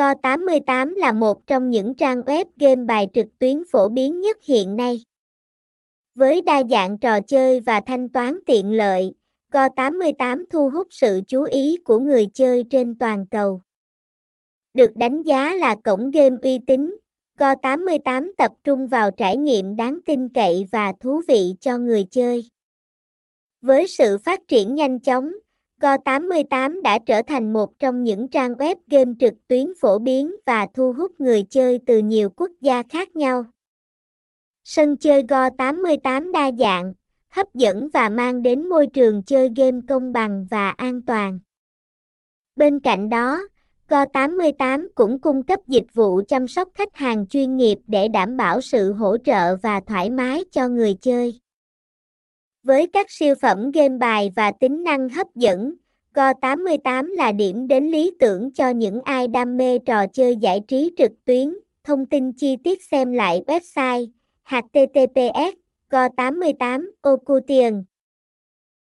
Go88 là một trong những trang web game bài trực tuyến phổ biến nhất hiện nay. Với đa dạng trò chơi và thanh toán tiện lợi, Go88 thu hút sự chú ý của người chơi trên toàn cầu. Được đánh giá là cổng game uy tín, Go88 tập trung vào trải nghiệm đáng tin cậy và thú vị cho người chơi. Với sự phát triển nhanh chóng, Go88 đã trở thành một trong những trang web game trực tuyến phổ biến và thu hút người chơi từ nhiều quốc gia khác nhau. Sân chơi Go88 đa dạng, hấp dẫn và mang đến môi trường chơi game công bằng và an toàn. Bên cạnh đó, Go88 cũng cung cấp dịch vụ chăm sóc khách hàng chuyên nghiệp để đảm bảo sự hỗ trợ và thoải mái cho người chơi. Với các siêu phẩm game bài và tính năng hấp dẫn, Go88 là điểm đến lý tưởng cho những ai đam mê trò chơi giải trí trực tuyến. Thông tin chi tiết xem lại website https go88 ocutian